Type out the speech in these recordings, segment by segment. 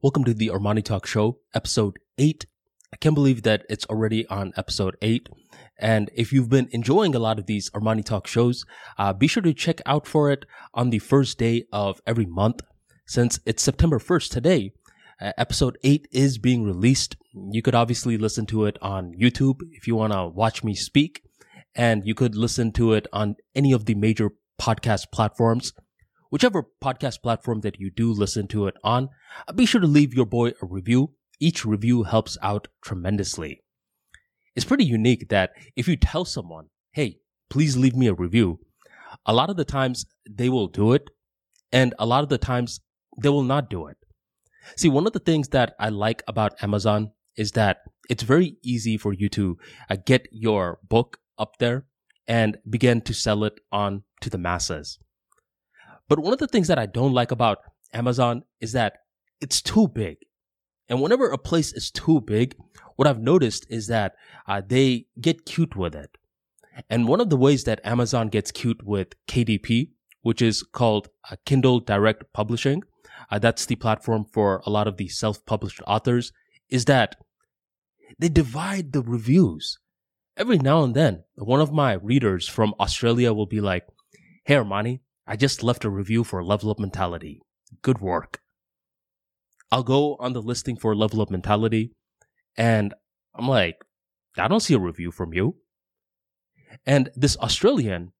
Welcome to the Armani Talk Show, episode 8. I can't believe that it's already on episode 8. And if you've been enjoying a lot of these Armani Talk shows, uh, be sure to check out for it on the first day of every month. Since it's September 1st today, uh, episode 8 is being released. You could obviously listen to it on YouTube if you want to watch me speak. And you could listen to it on any of the major podcast platforms. Whichever podcast platform that you do listen to it on, uh, be sure to leave your boy a review. Each review helps out tremendously. It's pretty unique that if you tell someone, hey, please leave me a review, a lot of the times they will do it, and a lot of the times they will not do it. See, one of the things that I like about Amazon is that it's very easy for you to uh, get your book up there and begin to sell it on to the masses. But one of the things that I don't like about Amazon is that it's too big. And whenever a place is too big, what I've noticed is that uh, they get cute with it. And one of the ways that Amazon gets cute with KDP, which is called uh, Kindle Direct Publishing, uh, that's the platform for a lot of the self-published authors, is that they divide the reviews. Every now and then, one of my readers from Australia will be like, Hey Armani, I just left a review for Level Up Mentality. Good work. I'll go on the listing for Level Up Mentality and I'm like, I don't see a review from you. And this Australian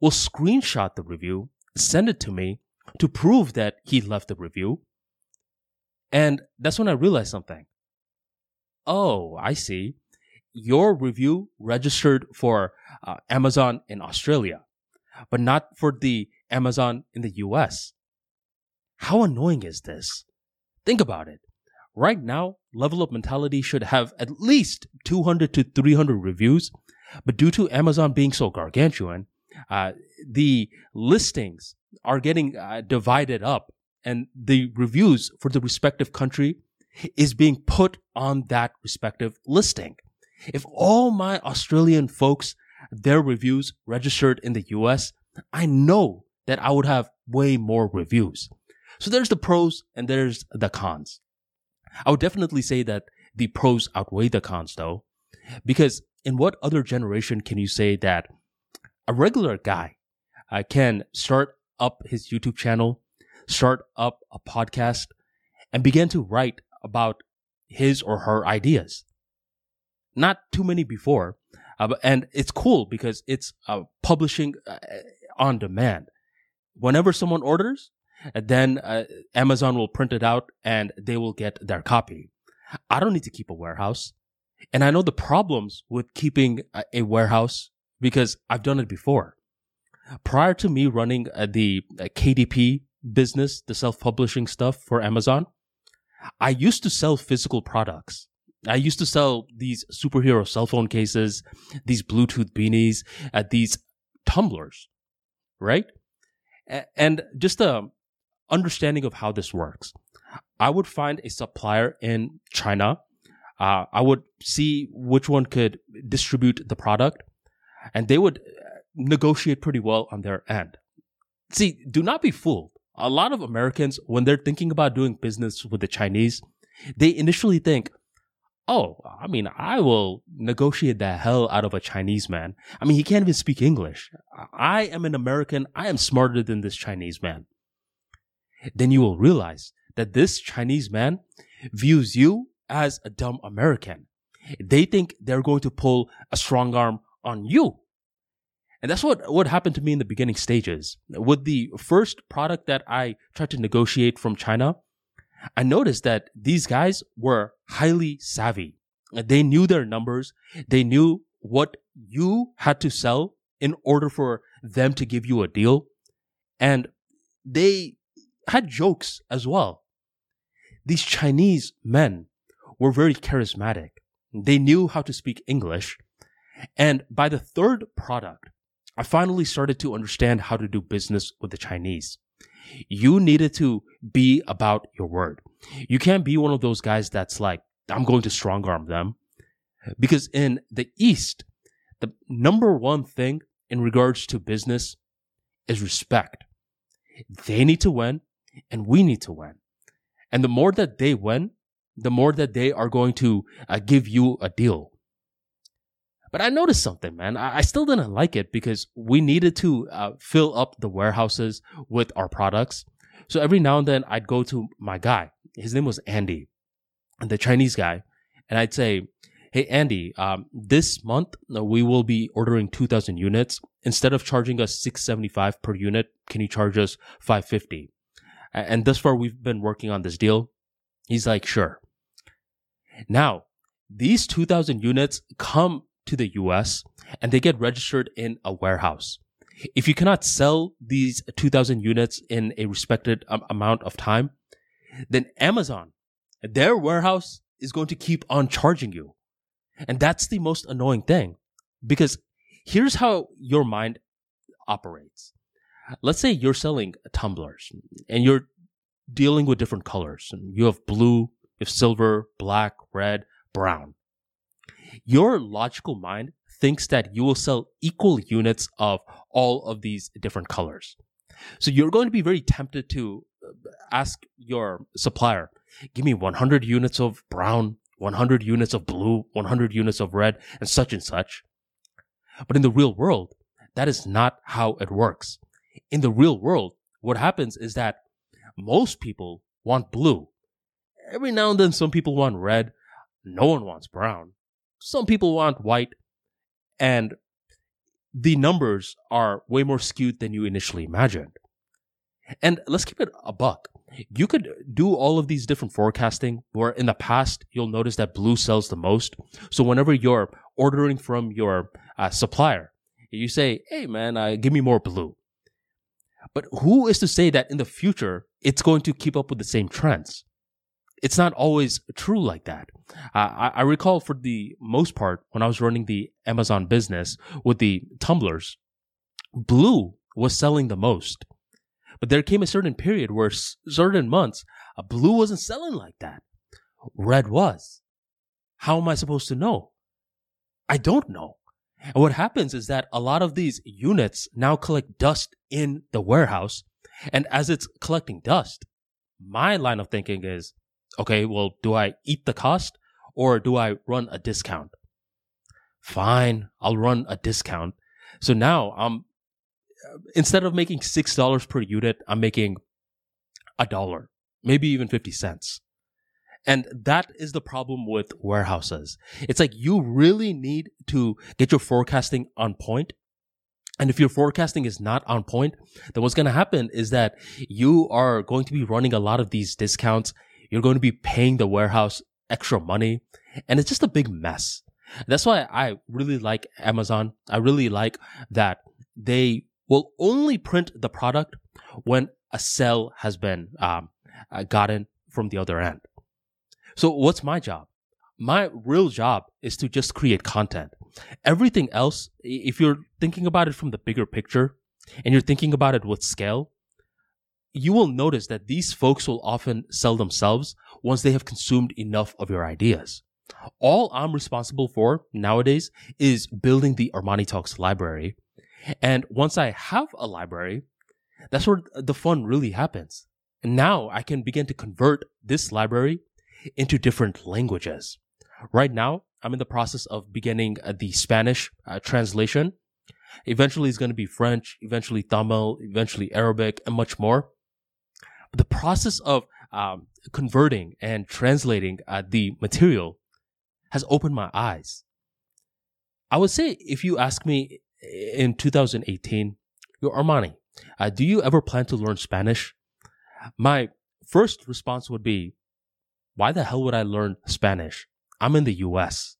will screenshot the review, send it to me to prove that he left the review. And that's when I realized something. Oh, I see. Your review registered for uh, Amazon in Australia, but not for the Amazon in the US. How annoying is this? Think about it. Right now, Level Up Mentality should have at least 200 to 300 reviews, but due to Amazon being so gargantuan, uh, the listings are getting uh, divided up and the reviews for the respective country is being put on that respective listing. If all my Australian folks, their reviews registered in the US, I know that I would have way more reviews. So there's the pros and there's the cons. I would definitely say that the pros outweigh the cons though, because in what other generation can you say that a regular guy uh, can start up his YouTube channel, start up a podcast, and begin to write about his or her ideas? Not too many before, uh, and it's cool because it's uh, publishing uh, on demand whenever someone orders, then uh, Amazon will print it out and they will get their copy. I don't need to keep a warehouse. And I know the problems with keeping a, warehouse because I've done it before. Prior to me running uh, the uh, KDP business, the self-publishing stuff for Amazon, I used to sell physical products. I used to sell these superhero cell phone cases, these Bluetooth beanies, uh, these tumblers, right? And just a understanding of how this works. I would find a supplier in China. Uh, I would see which one could distribute the product, and they would uh, negotiate pretty well on their end. See, do not be fooled. A lot of Americans, when they're thinking about doing business with the Chinese, they initially think, oh, I mean, I will negotiate the hell out of a Chinese man. I mean, he can't even speak English. I am an American. I am smarter than this Chinese man. Then you will realize that this Chinese man views you as a dumb American. They think they're going to pull a strong arm on you. And that's what, what happened to me in the beginning stages. With the first product that I tried to negotiate from China, I noticed that these guys were highly savvy. They knew their numbers. They knew what you had to sell in order for them to give you a deal. And they had jokes as well. These Chinese men were very charismatic. They knew how to speak English. And by the third product, I finally started to understand how to do business with the Chinese. You needed to be about your word. You can't be one of those guys that's like, I'm going to strong arm them. Because in the East, the number one thing in regards to business is respect. They need to win and we need to win. And the more that they win, the more that they are going to uh, give you a deal. But I noticed something, man. I, I still didn't like it because we needed to uh, fill up the warehouses with our products. So every now and then I'd go to my guy. His name was Andy, the Chinese guy. And I'd say, Hey, Andy, um, this month uh, we will be ordering 2000 units. Instead of charging us 675 per unit, can you charge us 550? And thus far we've been working on this deal. He's like, sure. Now, these 2000 units come to the US and they get registered in a warehouse. If you cannot sell these 2000 units in a respected um, amount of time, then Amazon, their warehouse is going to keep on charging you. And that's the most annoying thing because here's how your mind operates. Let's say you're selling tumblers and you're dealing with different colors. You have blue, you have silver, black, red, brown. Your logical mind thinks that you will sell equal units of all of these different colors. So you're going to be very tempted to ask your supplier, give me 100 units of brown, 100 units of blue, 100 units of red, and such and such. But in the real world, that is not how it works. In the real world, what happens is that most people want blue. Every now and then, some people want red. No one wants brown. Some people want white. And the numbers are way more skewed than you initially imagined. And let's keep it a buck. You could do all of these different forecasting where in the past you'll notice that blue sells the most. So whenever you're ordering from your uh, supplier, you say, Hey man, uh, give me more blue. But who is to say that in the future it's going to keep up with the same trends? It's not always true like that. Uh, I, I recall for the most part when I was running the Amazon business with the tumblers, blue was selling the most. But there came a certain period where certain months, a blue wasn't selling like that. Red was. How am I supposed to know? I don't know. And what happens is that a lot of these units now collect dust in the warehouse. And as it's collecting dust, my line of thinking is, okay, well, do I eat the cost or do I run a discount? Fine, I'll run a discount. So now I'm instead of making six dollars per unit, I'm making a dollar, maybe even fifty cents. And that is the problem with warehouses. It's like you really need to get your forecasting on point. And if your forecasting is not on point, then what's going to happen is that you are going to be running a lot of these discounts. You're going to be paying the warehouse extra money and it's just a big mess. That's why I really like Amazon. I really like that they will only print the product when a sell has been um, uh, gotten from the other end. So what's my job? My real job is to just create content. Everything else, if you're thinking about it from the bigger picture and you're thinking about it with scale, you will notice that these folks will often sell themselves once they have consumed enough of your ideas. All I'm responsible for nowadays is building the Armani Talks library. And once I have a library, that's where the fun really happens. And now I can begin to convert this library into different languages. Right now, I'm in the process of beginning uh, the Spanish uh, translation. Eventually, it's going to be French, eventually Tamil, eventually Arabic, and much more. But the process of um, converting and translating uh, the material has opened my eyes. I would say, if you ask me in 2018, your Armani, uh, do you ever plan to learn Spanish? My first response would be, why the hell would I learn Spanish? I'm in the US.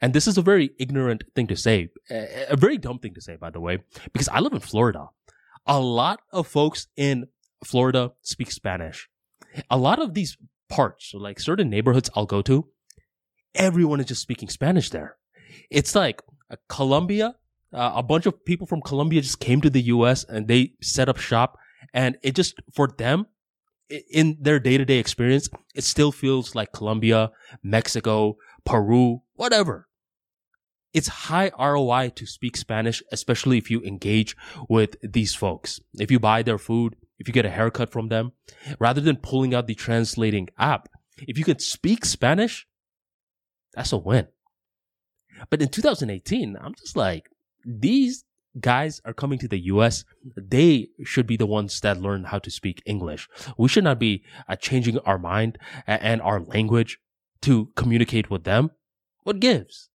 And this is a very ignorant thing to say, a very dumb thing to say, by the way, because I live in Florida. A lot of folks in Florida speak Spanish. A lot of these parts, like certain neighborhoods I'll go to, everyone is just speaking Spanish there. It's like Colombia, uh, a bunch of people from Colombia just came to the US and they set up shop. And it just, for them, in their day to day experience, it still feels like Colombia, Mexico, Peru, whatever. It's high ROI to speak Spanish, especially if you engage with these folks. If you buy their food, if you get a haircut from them, rather than pulling out the translating app. If you can speak Spanish, that's a win. But in 2018, I'm just like, these guys are coming to the US. They should be the ones that learn how to speak English. We should not be uh, changing our mind and our language to communicate with them. What gives?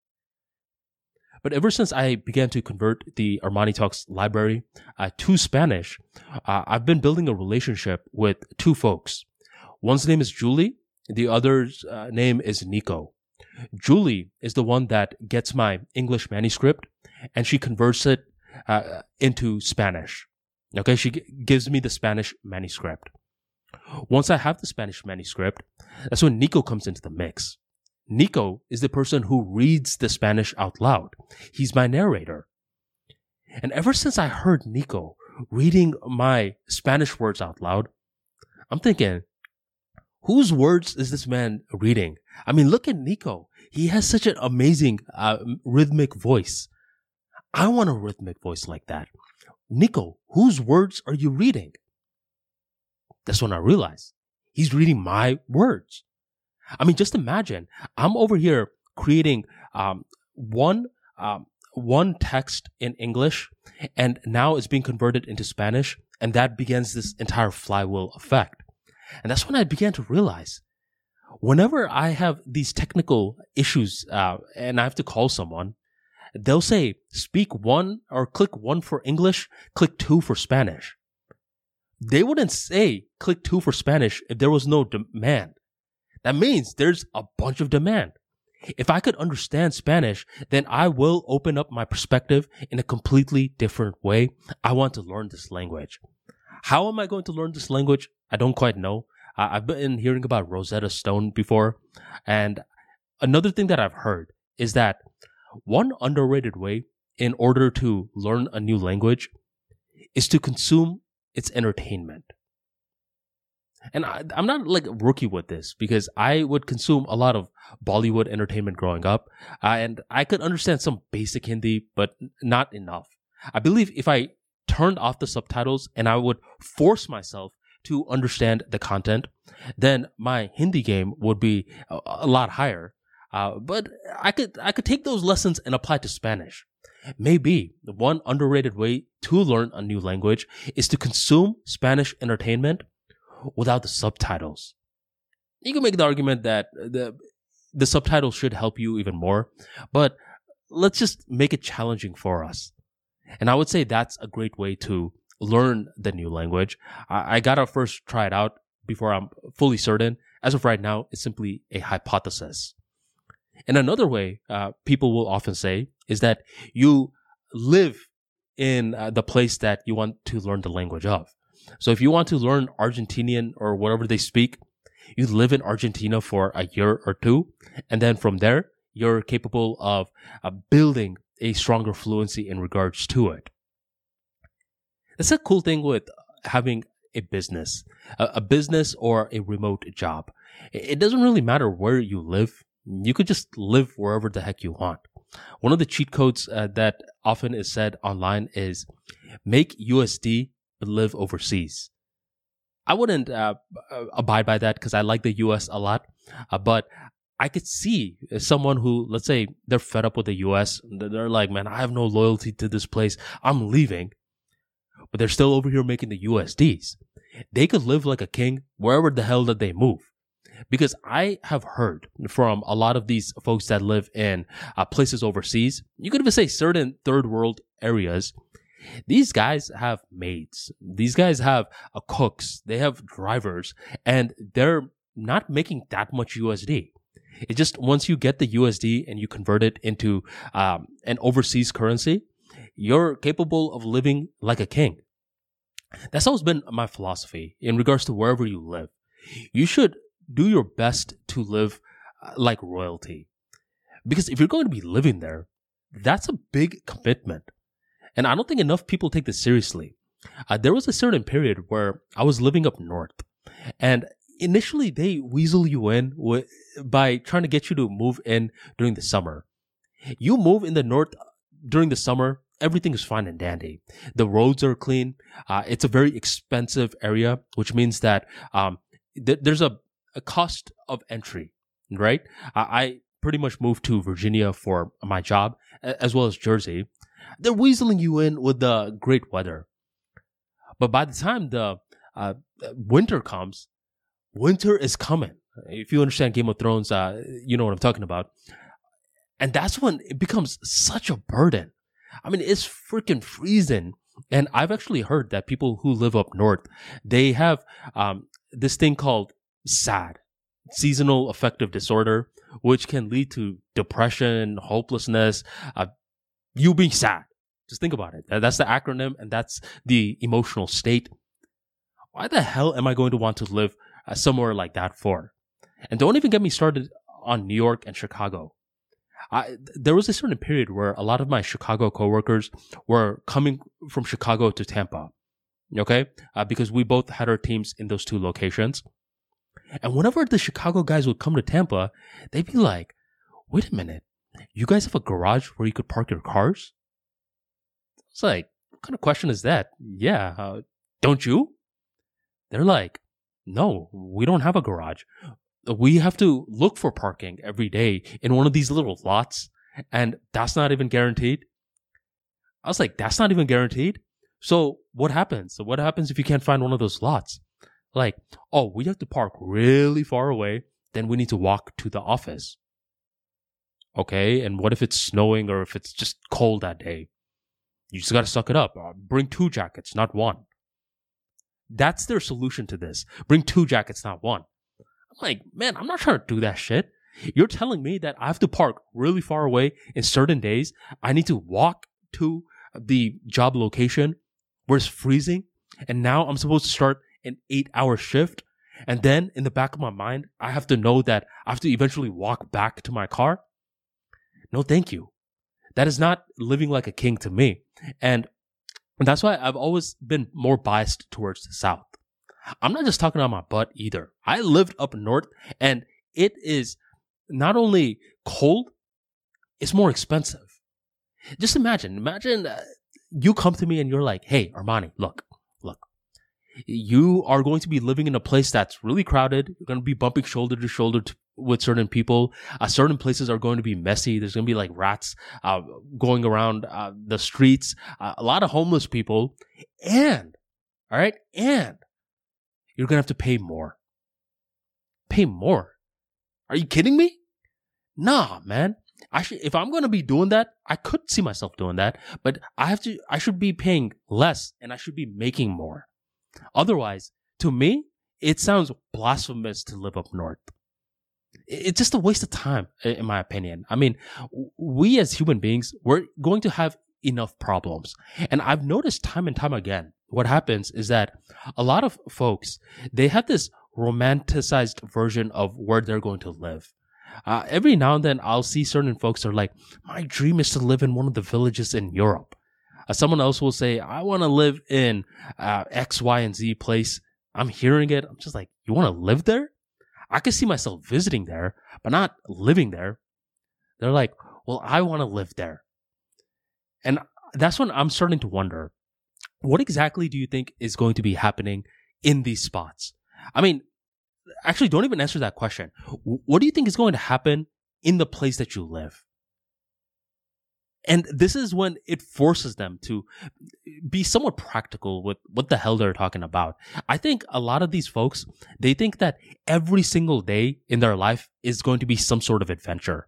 But ever since I began to convert the Armani Talks library uh, to Spanish, uh, I've been building a relationship with two folks. One's name is Julie. The other's uh, name is Nico. Julie is the one that gets my English manuscript and she converts it uh, into Spanish. Okay, she g- gives me the Spanish manuscript. Once I have the Spanish manuscript, that's when Nico comes into the mix. Nico is the person who reads the Spanish out loud. He's my narrator. And ever since I heard Nico reading my Spanish words out loud, I'm thinking, whose words is this man reading? I mean, look at Nico. He has such an amazing uh, rhythmic voice. I want a rhythmic voice like that. Nico, whose words are you reading? That's when I realized he's reading my words. I mean, just imagine I'm over here creating um, one um, one text in English, and now it's being converted into Spanish, and that begins this entire flywheel effect. And that's when I began to realize whenever I have these technical issues uh, and I have to call someone, they'll say speak one or click one for English, click two for Spanish. They wouldn't say click two for Spanish if there was no demand. That means there's a bunch of demand. If I could understand Spanish, then I will open up my perspective in a completely different way. I want to learn this language. How am I going to learn this language? I don't quite know. I've been hearing about Rosetta Stone before. And another thing that I've heard is that one underrated way in order to learn a new language is to consume its entertainment. And I, am not like rookie with this because I would consume a lot of Bollywood entertainment growing up, uh, and I could understand some basic Hindi, but not enough. I believe if I turned off the subtitles and I would force myself to understand the content, then my Hindi game would be a, a lot higher. Uh, but I could I could take those lessons and apply to Spanish. Maybe the one underrated way to learn a new language is to consume Spanish entertainment without the subtitles. You can make the argument that the the subtitles should help you even more, but let's just make it challenging for us. And I would say that's a great way to learn the new language. I, I gotta first try it out before I'm fully certain. As of right now, it's simply a hypothesis. And another way uh, people will often say is that you live in uh, the place that you want to learn the language of. So if you want to learn Argentinian or whatever they speak, you live in Argentina for a year or two. And then from there, you're capable of uh, building a stronger fluency in regards to it. That's a cool thing with having a business, a, a business or a remote job. It doesn't really matter where you live. You could just live wherever the heck you want. One of the cheat codes uh, that often is said online is make USD but live overseas. I wouldn't uh, uh abide by that because I like the US a lot, uh, but I could see someone who, let's say, they're fed up with the US. They're like, man, I have no loyalty to this place. I'm leaving. But they're still over here making the USDs. They could live like a king wherever the hell that they move. Because I have heard from a lot of these folks that live in uh, places overseas, you could even say certain third world areas, these guys have maids. These guys have uh, cooks. They have drivers, and they're not making that much USD. It just once you get the USD and you convert it into um, an overseas currency, you're capable of living like a king. That's always been my philosophy in regards to wherever you live. You should do your best to live uh, like royalty. Because if you're going to be living there, that's a big commitment. And I don't think enough people take this seriously. Uh, there was a certain period where I was living up north, and initially they weasel you in by trying to get you to move in during the summer. You move in the north during the summer, everything is fine and dandy. The roads are clean. Uh, it's a very expensive area, which means that um, th- there's a, a cost of entry, right? I pretty much moved to Virginia for my job, as well as Jersey. They're weaseling you in with the great weather. But by the time the uh, winter comes, winter is coming. If you understand Game of Thrones, uh, you know what I'm talking about. And that's when it becomes such a burden. I mean, it's freaking freezing. And I've actually heard that people who live up north, they have um, this thing called SAD, seasonal affective disorder, which can lead to depression, hopelessness, uh, you being sad. Just think about it. That's the acronym and that's the emotional state. Why the hell am I going to want to live uh, somewhere like that for? And don't even get me started on New York and Chicago. I, there was a certain period where a lot of my Chicago coworkers were coming from Chicago to Tampa. Okay. Uh, because we both had our teams in those two locations. And whenever the Chicago guys would come to Tampa, they'd be like, wait a minute, you guys have a garage where you could park your cars? It's like, what kind of question is that? Yeah. Uh, don't you? They're like, no, we don't have a garage we have to look for parking every day in one of these little lots, and that's not even guaranteed. I was like, that's not even guaranteed. So what happens? So what happens if you can't find one of those lots? Like, oh, we have to park really far away. Then we need to walk to the office. Okay. And what if it's snowing or if it's just cold that day? You just got to suck it up. Uh, bring two jackets, not one. That's their solution to this. Bring two jackets, not one. I'm like, man, I'm not trying to do that shit. You're telling me that I have to park really far away in certain days. I need to walk to the job location where it's freezing. And now I'm supposed to start an eight hour shift. And then in the back of my mind, I have to know that I have to eventually walk back to my car. No, thank you. That is not living like a king to me. And that's why I've always been more biased towards the South. I'm not just talking on my butt either. I lived up north and it is not only cold, it's more expensive. Just imagine, imagine uh, you come to me and you're like, hey, Armani, look, look, you are going to be living in a place that's really crowded. You're going to be bumping shoulder to shoulder to, with certain people. Uh, certain places are going to be messy. There's going to be like rats uh, going around uh, the streets, uh, a lot of homeless people. And, all right, and you're going to have to pay more. Pay more. Are you kidding me? Nah, man. I should, if I'm going to be doing that, I could see myself doing that, but I have to, I should be paying less and I should be making more. Otherwise, to me, it sounds blasphemous to live up north. It's just a waste of time, in my opinion. I mean, we as human beings, we're going to have enough problems. And I've noticed time and time again what happens is that a lot of folks they have this romanticized version of where they're going to live. Uh, every now and then, I'll see certain folks are like, "My dream is to live in one of the villages in Europe." Uh, someone else will say, "I want to live in uh, X, Y, and Z place." I'm hearing it. I'm just like, "You want to live there?" I could see myself visiting there, but not living there. They're like, "Well, I want to live there," and that's when I'm starting to wonder what exactly do you think is going to be happening in these spots? I mean, actually, don't even answer that question. What do you think is going to happen in the place that you live? And this is when it forces them to be somewhat practical with what the hell they're talking about. I think a lot of these folks, they think that every single day in their life is going to be some sort of adventure.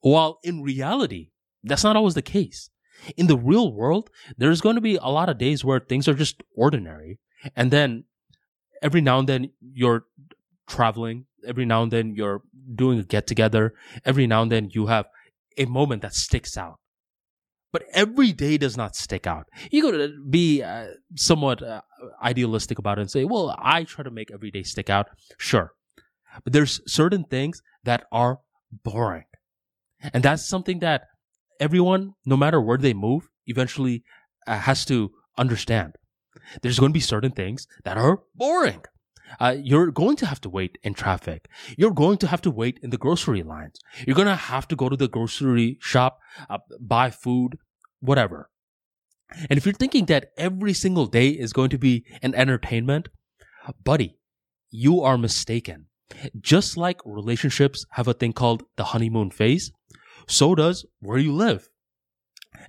While in reality, that's not always the case in the real world, there's going to be a lot of days where things are just ordinary. And then every now and then you're traveling. Every now and then you're doing a get together. Every now and then you have a moment that sticks out. But every day does not stick out. You could be uh, somewhat uh, idealistic about it and say, well, I try to make every day stick out. Sure. But there's certain things that are boring. And that's something that everyone, no matter where they move, eventually uh, has to understand. There's going to be certain things that are boring. Uh, you're going to have to wait in traffic. You're going to have to wait in the grocery lines. You're going to have to go to the grocery shop, uh, buy food whatever. And if you're thinking that every single day is going to be an entertainment, buddy, you are mistaken. Just like relationships have a thing called the honeymoon phase, so does where you live.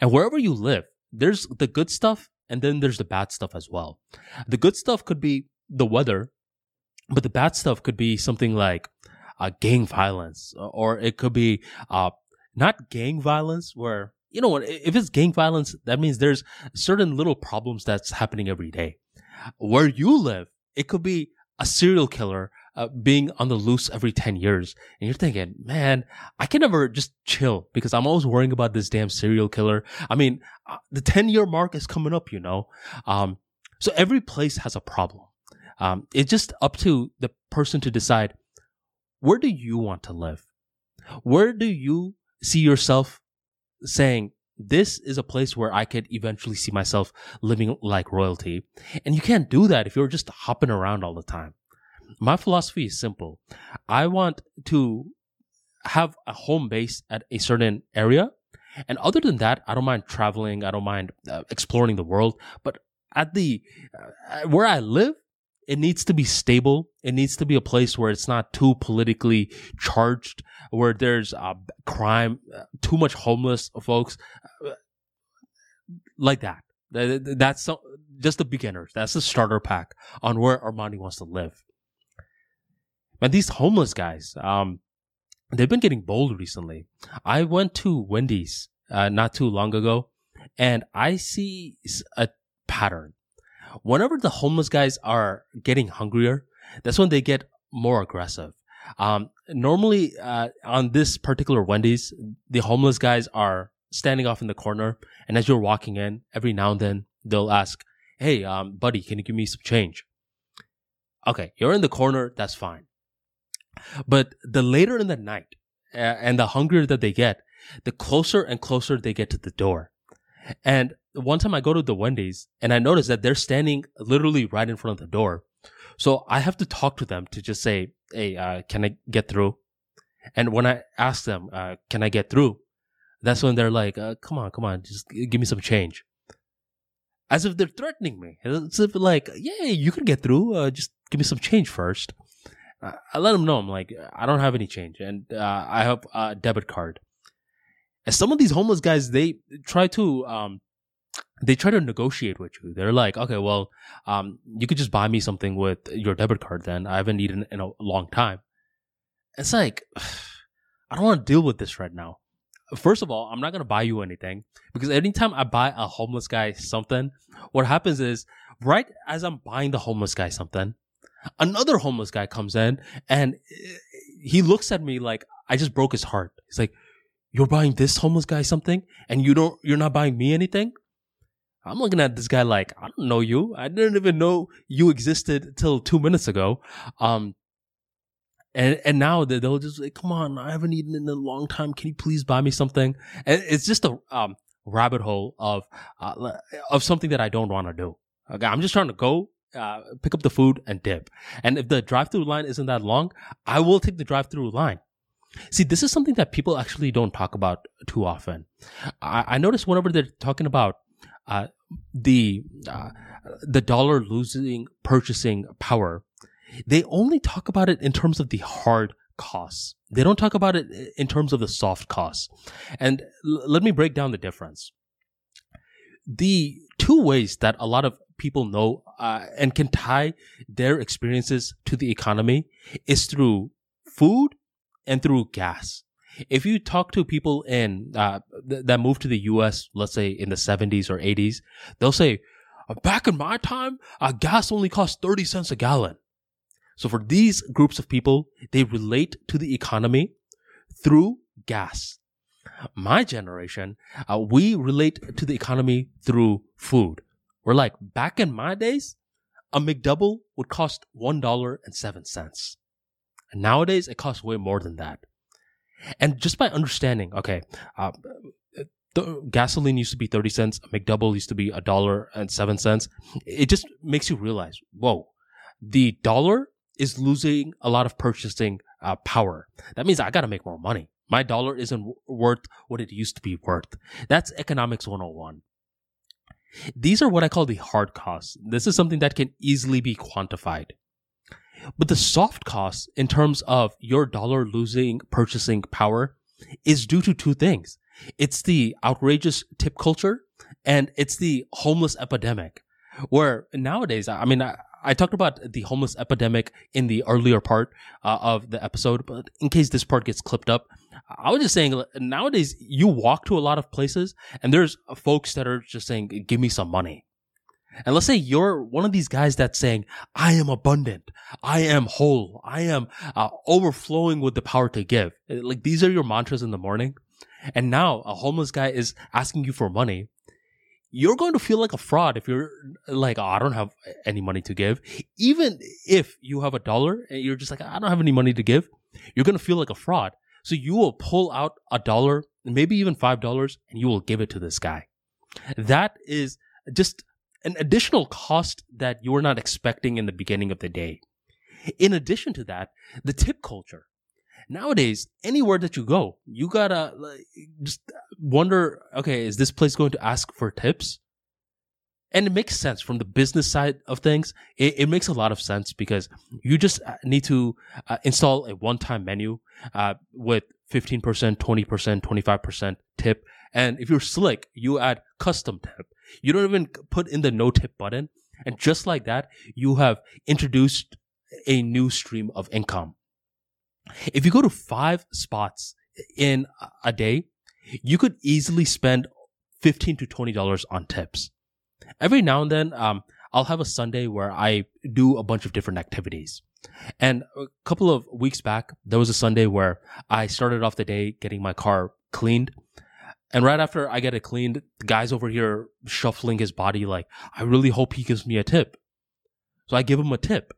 And wherever you live, there's the good stuff and then there's the bad stuff as well. The good stuff could be the weather, but the bad stuff could be something like uh, gang violence, or it could be uh, not gang violence where you know if it's gang violence that means there's certain little problems that's happening every day where you live it could be a serial killer uh, being on the loose every 10 years. And you're thinking man i can never just chill because i'm always worrying about this damn serial killer. I mean uh, the 10 year mark is coming up you know? Um, so every place has a problem. Um, it's just up to the person to decide where do you want to live? Where do you see yourself saying this is a place where I could eventually see myself living like royalty. And you can't do that if you're just hopping around all the time. My philosophy is simple. I want to have a home base at a certain area. And other than that, I don't mind traveling. I don't mind uh, exploring the world. But at the, uh, where I live, it needs to be stable. It needs to be a place where it's not too politically charged, where there's uh, crime, uh, too much homeless folks, uh, like that. That's just the beginners. That's the starter pack on where Armani wants to live. And these homeless guys, um, they've been getting bold recently. I went to Wendy's uh, not too long ago, and I see a pattern whenever the homeless guys are getting hungrier, that's when they get more aggressive. Um, normally, uh, on this particular Wendy's, the homeless guys are standing off in the corner, and as you're walking in, every now and then they'll ask, "Hey, um, buddy, can you give me some change?" Okay, you're in the corner, that's fine. But the later in the night, and the hungrier that they get, the closer and closer they get to the door. And one time I go to the Wendy's and I notice that they're standing literally right in front of the door. So I have to talk to them to just say, Hey, uh, can I get through? And when I ask them, uh, can I get through? That's when they're like, uh, come on, come on, just give me some change. As if they're threatening me. As if like, yeah, you can get through. Uh, just give me some change first. I let them know I'm like, I don't have any change and uh, I have a debit card. And some of these homeless guys, they try to um, they try to negotiate with you. They're like, okay, well, um, you could just buy me something with your debit card then. I haven't eaten in a long time. It's like, I don't want to deal with this right now. First of all, I'm not to buy you anything because anytime I buy a homeless guy something, what happens is right as I'm buying the homeless guy something, another homeless guy comes in and he looks at me like I just broke his heart. He's like, you're buying this homeless guy something and you don't, you're not buying me anything? I'm looking at this guy like, I don't know you. I didn't even know you existed till two minutes ago. Um, and and now they'll just like, come on, I haven't eaten in a long time. Can you please buy me something? And it's just a um, rabbit hole of uh, of something that I don't want to do. Okay, I'm just trying to go uh, pick up the food and dip. And if the drive-through line isn't that long, I will take the drive-through line. See, this is something that people actually don't talk about too often. I, I notice whenever they're talking about uh, the uh, the dollar losing purchasing power, they only talk about it in terms of the hard costs. They don't talk about it in terms of the soft costs. And l- let me break down the difference. The two ways that a lot of people know uh, and can tie their experiences to the economy is through food and through gas if you talk to people in uh, th- that moved to the U.S., let's say in the 70s or 80s, they'll say, uh, "Back in my time, uh, gas only cost 30 cents a gallon." So for these groups of people, they relate to the economy through gas. My generation, uh, we relate to the economy through food. We're like, back in my days, a McDouble would cost one dollar and seven cents. And nowadays, it costs way more than that. And just by understanding, okay, uh, the gasoline used to be 30 cents, a McDouble used to be a dollar and seven cents. It just makes you realize, whoa, the dollar is losing a lot of purchasing uh, power. That means I got to make more money. My dollar isn't worth what it used to be worth. That's economics 101. These are what I call the hard costs. This is something that can easily be quantified. But the soft costs, in terms of your dollar losing purchasing power, is due to two things. It's the outrageous tip culture and it's the homeless epidemic. Where nowadays, I mean, I, I talked about the homeless epidemic in the earlier part uh, of the episode, but in case this part gets clipped up, I was just saying nowadays you walk to a lot of places and there's folks that are just saying, give me some money. And let's say you're one of these guys that's saying, I am abundant. I am whole. I am uh, overflowing with the power to give. Like these are your mantras in the morning. And now a homeless guy is asking you for money. You're going to feel like a fraud if you're like, oh, I don't have any money to give. Even if you have a dollar and you're just like, I don't have any money to give, you're going to feel like a fraud. So you will pull out a dollar, maybe even five dollars, and you will give it to this guy. That is just an additional cost that you were not expecting in the beginning of the day. In addition to that, the tip culture. Nowadays, anywhere that you go, you gotta like, just wonder, okay, is this place going to ask for tips? And it makes sense from the business side of things. It, it makes a lot of sense because you just uh, need to uh, install a one-time menu uh, with 15%, 20%, 25% tip. And if you're slick, you add custom tip. You don't even put in the no tip button. And just like that, you have introduced a new stream of income. If you go to five spots in a day, you could easily spend 15 to $20 on tips every now and then, um, I'll have a Sunday where I do a bunch of different activities. And a couple of weeks back, there was a Sunday where I started off the day getting my car cleaned. And right after I get it cleaned, the guy's over here shuffling his body like, I really hope he gives me a tip. So I give him a tip.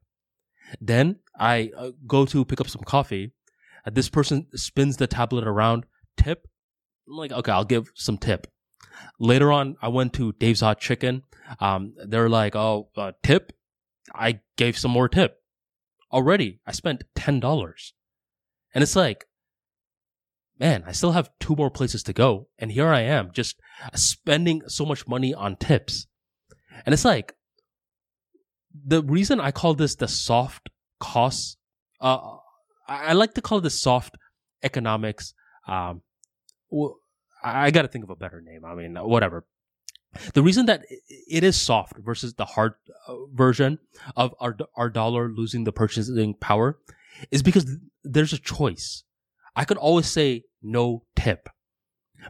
Then I uh, go to pick up some coffee. Uh, this person spins the tablet around, tip. I'm like, okay, I'll give some tip. Later on, I went to Dave's Hot Chicken. Um, they're like, oh, uh, tip. I gave some more tip. Already, I spent ten dollars, and it's like, man, I still have two more places to go, and here I am just spending so much money on tips, and it's like, the reason I call this the soft costs. Uh, I like to call this soft economics. Um, I got to think of a better name. I mean, whatever. The reason that it is soft versus the hard uh, version of our our dollar losing the purchasing power is because there's a choice. I could always say no tip.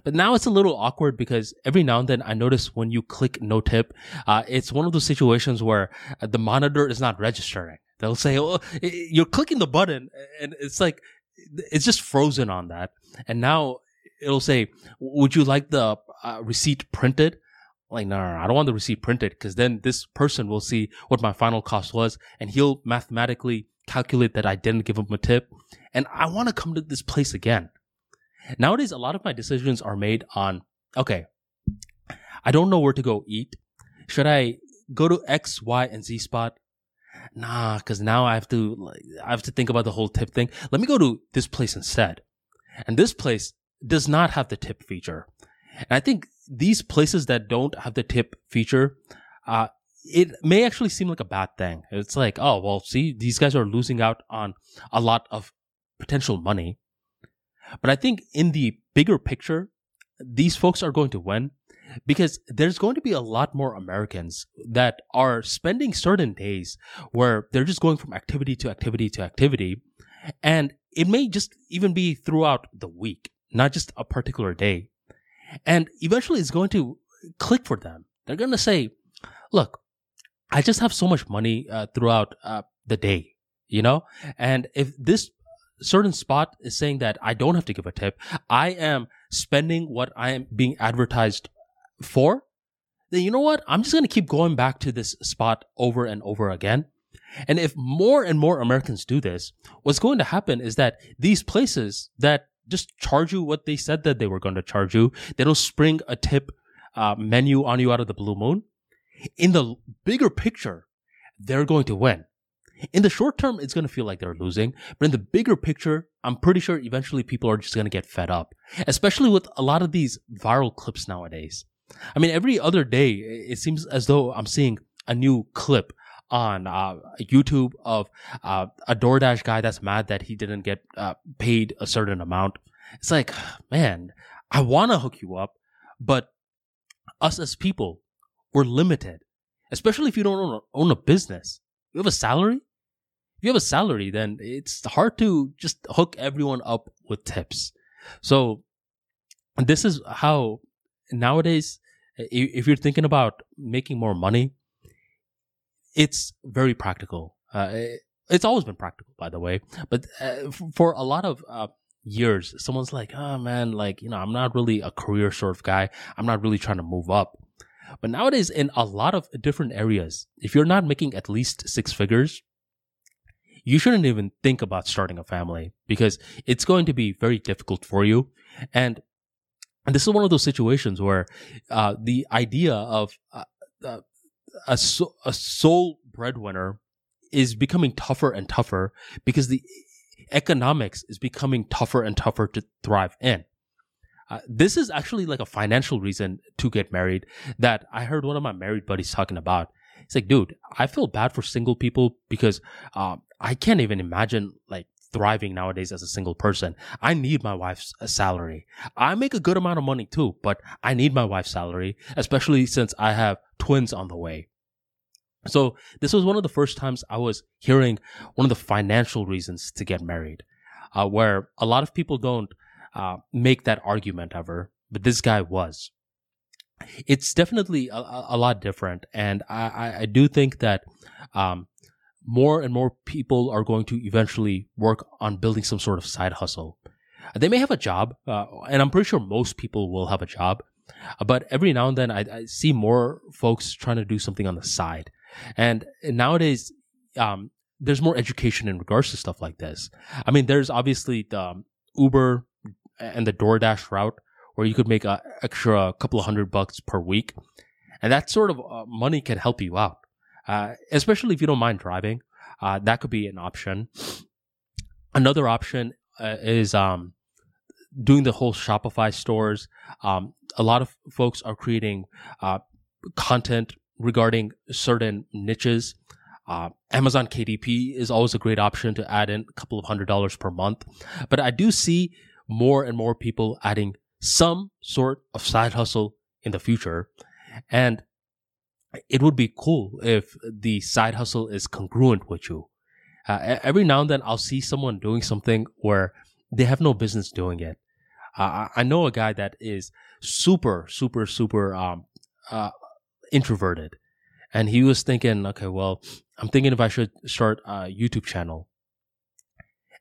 But now it's a little awkward because every now and then I notice when you click no tip, uh, it's one of those situations where the monitor is not registering. They'll say, oh, you're clicking the button and it's like, it's just frozen on that. And now it'll say, "Would you like the uh, receipt printed?" Like, no, no, no, I don't want the receipt printed because then this person will see what my final cost was, and he'll mathematically calculate that I didn't give him a tip, and I want to come to this place again. Nowadays, a lot of my decisions are made on, okay, I don't know where to go eat. Should I go to X, Y, and Z spot? Nah, because now I have to, I have to think about the whole tip thing. Let me go to this place instead. And this place does not have the tip feature. And I think these places that don't have the tip feature, uh, it may actually seem like a bad thing. It's like, oh, well, see, these guys are losing out on a lot of potential money. But I think in the bigger picture, these folks are going to win because there's going to be a lot more Americans that are spending certain days where they're just going from activity to activity to activity. And it may just even be throughout the week not just a particular day. And eventually it's going to click for them. They're going to say, look, I just have so much money uh, throughout uh, the day, you know? And if this certain spot is saying that I don't have to give a tip, I am spending what I am being advertised for, then you know what? I'm just going to keep going back to this spot over and over again. And if more and more Americans do this, what's going to happen is that these places that just charge you what they said that they were going to charge you. They don't spring a tip uh, menu on you out of the blue moon. In the bigger picture, they're going to win In the short term, it's going to feel like they're losing, but in the bigger picture, I'm pretty sure eventually people are just going to get fed up, especially with a lot of these viral clips nowadays. I mean, every other day, it seems as though I'm seeing a new clip on uh, YouTube of uh, a DoorDash guy that's mad that he didn't get uh, paid a certain amount. It's like, man, I want to hook you up, but us as people, we're limited, especially if you don't own a, own a business. You have a salary. If you have a salary, then it's hard to just hook everyone up with tips. So this is how nowadays, if you're thinking about making more money, it's very practical. Uh, it's always been practical, by the way. But uh, for a lot of uh, years, someone's like, "Oh man, like you know, I'm not really a career sort of guy. I'm not really trying to move up." But nowadays, in a lot of different areas, if you're not making at least six figures, you shouldn't even think about starting a family because it's going to be very difficult for you. And, and this is one of those situations where uh, the idea of uh, uh, a, so, a sole breadwinner is becoming tougher and tougher because the economics is becoming tougher and tougher to thrive in. Uh, this is actually like a financial reason to get married that I heard one of my married buddies talking about. He's like, dude, I feel bad for single people because uh, I can't even imagine like thriving nowadays as a single person. I need my wife's uh, salary. I make a good amount of money too, but I need my wife's salary, especially since I have twins on the way. So this was one of the first times I was hearing one of the financial reasons to get married, uh, where a lot of people don't uh, make that argument ever, but this guy was. It's definitely a, a lot different, and I, I do think that um, more and more people are going to eventually work on building some sort of side hustle. They may have a job, uh, and I'm pretty sure most people will have a job, but every now and then I, I see more folks trying to do something on the side. And nowadays, um, there's more education in regards to stuff like this. I mean, there's obviously the um, Uber and the DoorDash route where you could make an extra couple of hundred bucks per week. And that sort of uh, money can help you out, uh, especially if you don't mind driving. Uh, that could be an option. Another option uh, is um, doing the whole Shopify stores. Um, a lot of folks are creating uh, content regarding certain niches. Uh, Amazon KDP is always a great option to add in a couple of hundred dollars per month. But I do see more and more people adding some sort of side hustle in the future. And it would be cool if the side hustle is congruent with you. Uh, every now and then I'll see someone doing something where they have no business doing it. Uh, I know a guy that is super, super, super um, uh, introverted. And he was thinking, okay, well, I'm thinking if I should start a YouTube channel.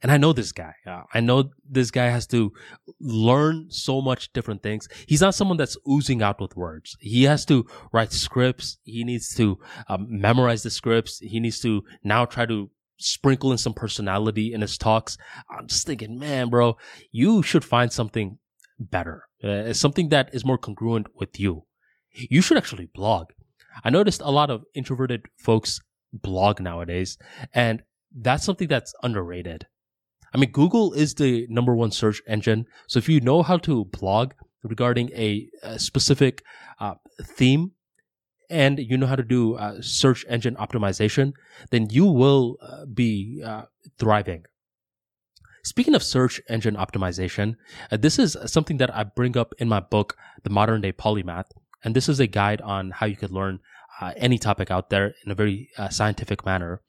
And I know this guy. Uh, I know this guy has to learn so much different things. He's not someone that's oozing out with words. He has to write scripts. He needs to um, memorize the scripts. He needs to now try to sprinkle in some personality in his talks. I'm just thinking, man, bro, you should find something better, uh, something that is more congruent with you you should actually blog. I noticed a lot of introverted folks blog nowadays, and that's something that's underrated. I mean, Google is the number one search engine. So if you know how to blog regarding a, a specific uh, theme and you know how to do uh, search engine optimization, then you will uh, be uh, thriving. Speaking of search engine optimization, uh, this is something that I bring up in my book, The Modern Day Polymath. And this is a guide on how you could learn uh, any topic out there in a very scientific manner.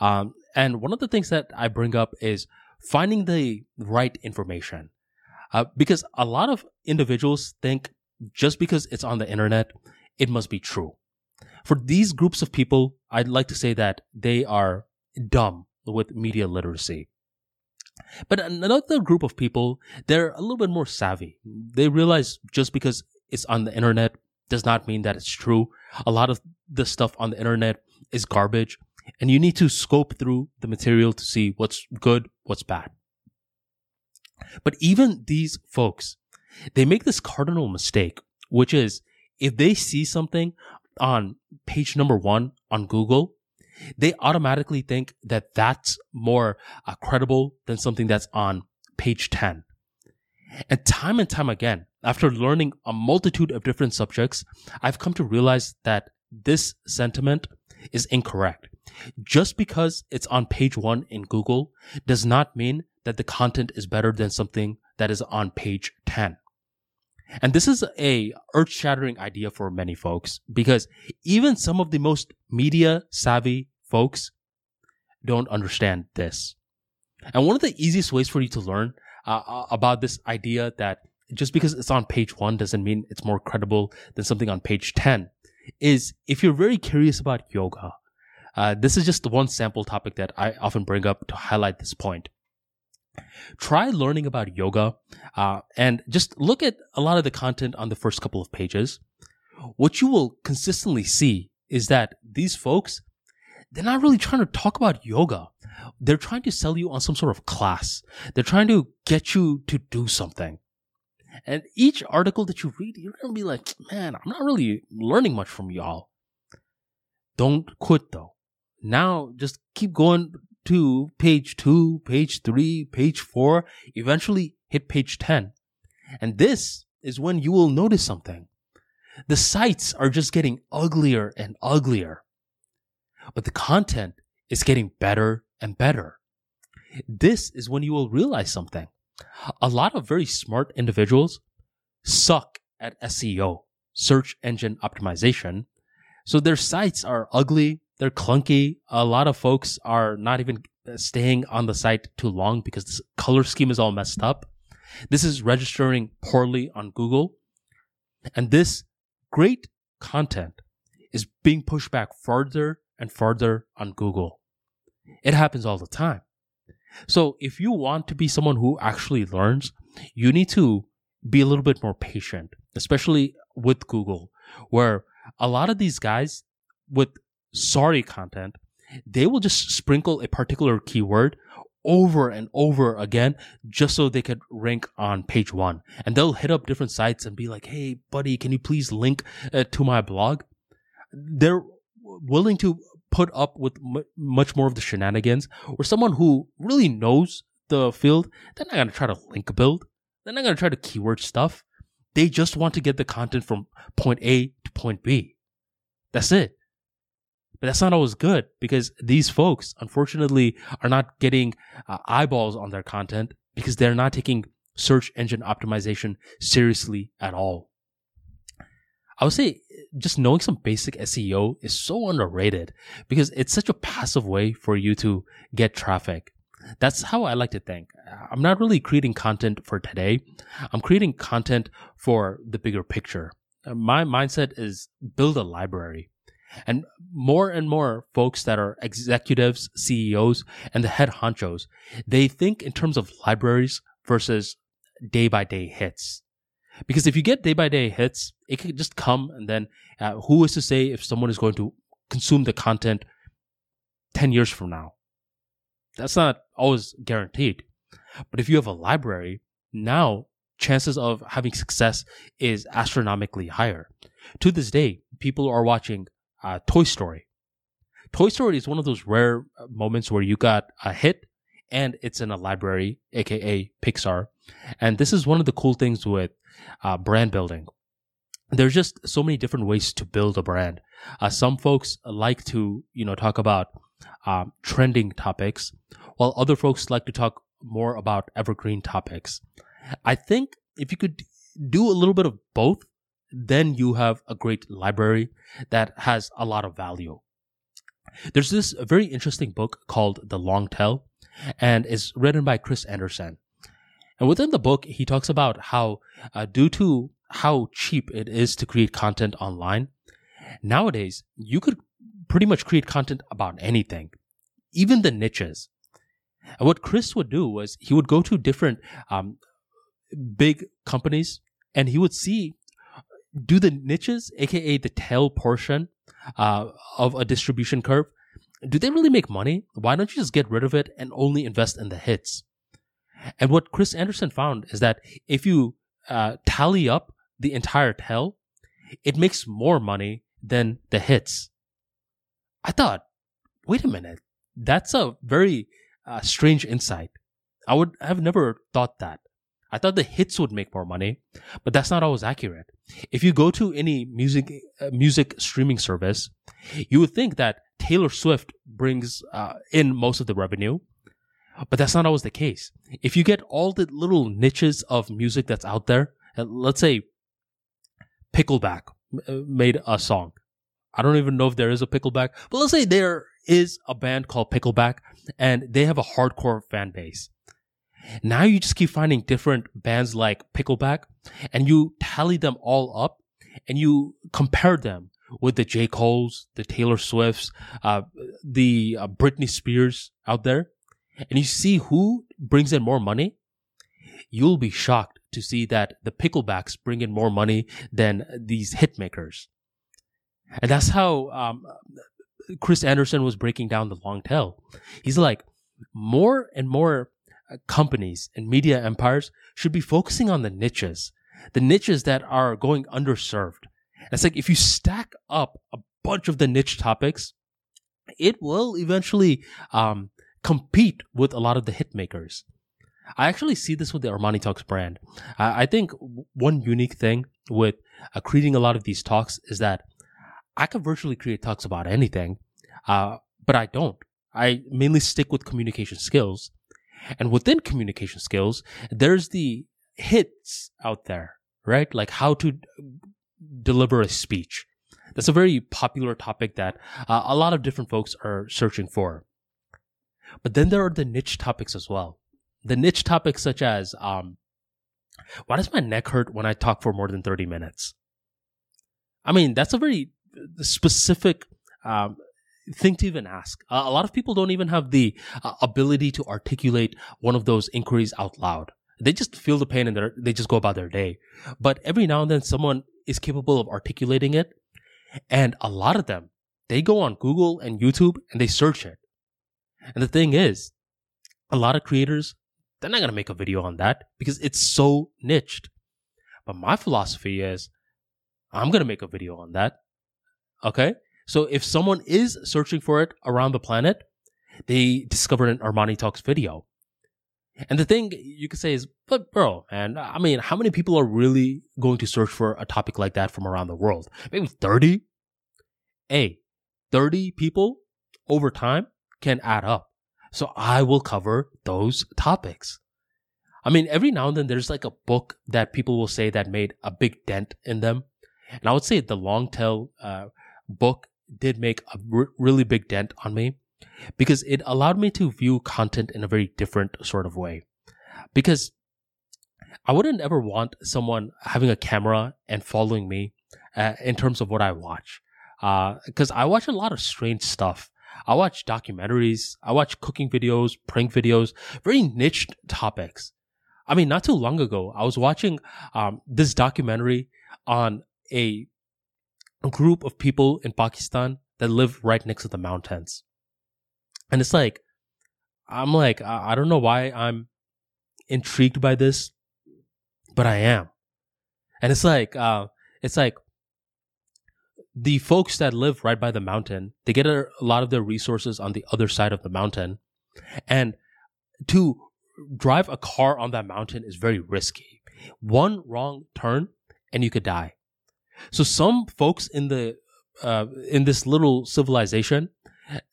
Um, and one of the things that I bring up is finding the right information. Uh, because a lot of individuals think just because it's on the internet, it must be true. For these groups of people, I'd like to say that they are dumb with media literacy. But another group of people, they're a little bit more savvy. They realize just because it's on the internet, does not mean that it's true. A lot of the stuff on the internet is garbage, and you need to scope through the material to see what's good, what's bad. But even these folks, they make this cardinal mistake, which is if they see something on page number one on Google, they automatically think that that's more uh, credible than something that's on page 10. And time and time again, after learning a multitude of different subjects, I've come to realize that this sentiment is incorrect. Just because it's on page one in Google does not mean that the content is better than something that is on page 10. And this is a earth-shattering idea for many folks because even some of the most media savvy folks don't understand this. And one of the easiest ways for you to learn uh, uh about this idea that just because it's on page one doesn't mean it's more credible than something on page 10 is if you're very curious about yoga. Uh, this is just the one sample topic that I often bring up to highlight this point. Try learning about yoga uh, and just look at a lot of the content on the first couple of pages. What you will consistently see is that these folks, they're not really trying to talk about yoga. They're trying to sell you on some sort of class. They're trying to get you to do something. And each article that you read, you're going to be like, man, I'm not really learning much from y'all. Don't quit though. Now just keep going to page two, page three, page four, eventually hit page 10. And this is when you will notice something. The sites are just getting uglier and uglier, but the content is getting better and better. This is when you will realize something. A lot of very smart individuals suck at SEO, search engine optimization. So their sites are ugly, they're clunky. A lot of folks are not even staying on the site too long because the color scheme is all messed up. This is registering poorly on Google. And this great content is being pushed back farther and farther on Google. It happens all the time. So if you want to be someone who actually learns, you need to be a little bit more patient, especially with Google, where a lot of these guys with sorry content, they will just sprinkle a particular keyword over and over again just so they could rank on page one. And they'll hit up different sites and be like, hey, buddy, can you please link uh, to my blog? They're willing to put up with m- much more of the shenanigans or someone who really knows the field. They're not going to try to link build. They're not going to try to keyword stuff. They just want to get the content from point A to point B. That's it. But that's not always good because these folks, unfortunately, are not getting uh, eyeballs on their content because they're not taking search engine optimization seriously at all. I would say just knowing some basic SEO is so underrated because it's such a passive way for you to get traffic. That's how I like to think. I'm not really creating content for today. I'm creating content for the bigger picture. My mindset is build a library. And more and more folks that are executives, CEOs, and the head honchos, they think in terms of libraries versus day by day hits. Because if you get day by day hits, it can just come and then uh, who is to say if someone is going to consume the content 10 years from now? That's not always guaranteed. But if you have a library, now chances of having success is astronomically higher. To this day, people are watching uh, Toy Story. Toy Story is one of those rare uh, moments where you got a hit and it's in a library, aka Pixar. And this is one of the cool things with uh, brand building. There's just so many different ways to build a brand. Uh, some folks like to, you know, talk about um, trending topics, while other folks like to talk more about evergreen topics. I think if you could do a little bit of both, then you have a great library that has a lot of value. There's this very interesting book called The Long Tail, and it's written by Chris Anderson. And within the book, he talks about how, uh, due to how cheap it is to create content online, nowadays you could pretty much create content about anything, even the niches. And what Chris would do was he would go to different um, big companies and he would see do the niches, aka the tail portion uh, of a distribution curve, do they really make money? Why don't you just get rid of it and only invest in the hits? And what Chris Anderson found is that if you uh, tally up the entire tail, it makes more money than the hits. I thought, wait a minute, that's a very uh, strange insight. I would have never thought that. I thought the hits would make more money, but that's not always accurate. If you go to any music uh, music streaming service, you would think that Taylor Swift brings uh, in most of the revenue, but that's not always the case. If you get all the little niches of music that's out there, uh, let's say Pickleback uh, made a song. I don't even know if there is a Pickleback, but let's say there is a band called Pickleback and they have a hardcore fan base. Now you just keep finding different bands like Pickleback and you tally them all up and you compare them with the J. Cole's, the Taylor Swift's, uh, the uh, Britney Spears out there, and you see who brings in more money, you'll be shocked to see that the Picklebacks bring in more money than these hitmakers. And that's how um, Chris Anderson was breaking down the long tail. He's like, more and more companies and media empires should be focusing on the niches, the niches that are going underserved. And it's like if you stack up a bunch of the niche topics, it will eventually um, compete with a lot of the hit makers. I actually see this with the Armani Talks brand. I think one unique thing with uh, creating a lot of these talks is that I can virtually create talks about anything, uh, but I don't. I mainly stick with communication skills. And within communication skills, there's the hits out there, right? Like how to deliver a speech. That's a very popular topic that uh, a lot of different folks are searching for. But then there are the niche topics as well. The niche topics such as, um, why does my neck hurt when I talk for more than 30 minutes? I mean, that's a very specific um, thing to even ask. Uh, a lot of people don't even have the uh, ability to articulate one of those inquiries out loud. They just feel the pain and they just go about their day. But every now and then someone is capable of articulating it. And a lot of them, they go on Google and YouTube and they search it. And the thing is, a lot of creators, they're not going to make a video on that because it's so niched. But my philosophy is, I'm going to make a video on that. Okay. So if someone is searching for it around the planet, they discovered an Armani Talks video. And the thing you could say is, but bro, man, I mean, how many people are really going to search for a topic like that from around the world? Maybe 30? Hey, 30 people over time can add up. So I will cover those topics. I mean, every now and then there's like a book that people will say that made a big dent in them. And I would say the long tail uh, book did make a r- really big dent on me because it allowed me to view content in a very different sort of way. Because I wouldn't ever want someone having a camera and following me uh, in terms of what I watch. Because uh, I watch a lot of strange stuff. I watch documentaries, I watch cooking videos, prank videos, very niche topics. I mean, not too long ago, I was watching um, this documentary on a group of people in Pakistan that live right next to the mountains. And it's like, I'm like, I, don't know why I'm intrigued by this, but I am. And it's like, uh, it's like the folks that live right by the mountain, they get a, a lot of their resources on the other side of the mountain. And to drive a car on that mountain is very risky. One wrong turn and you could die. So some folks in the uh, in this little civilization,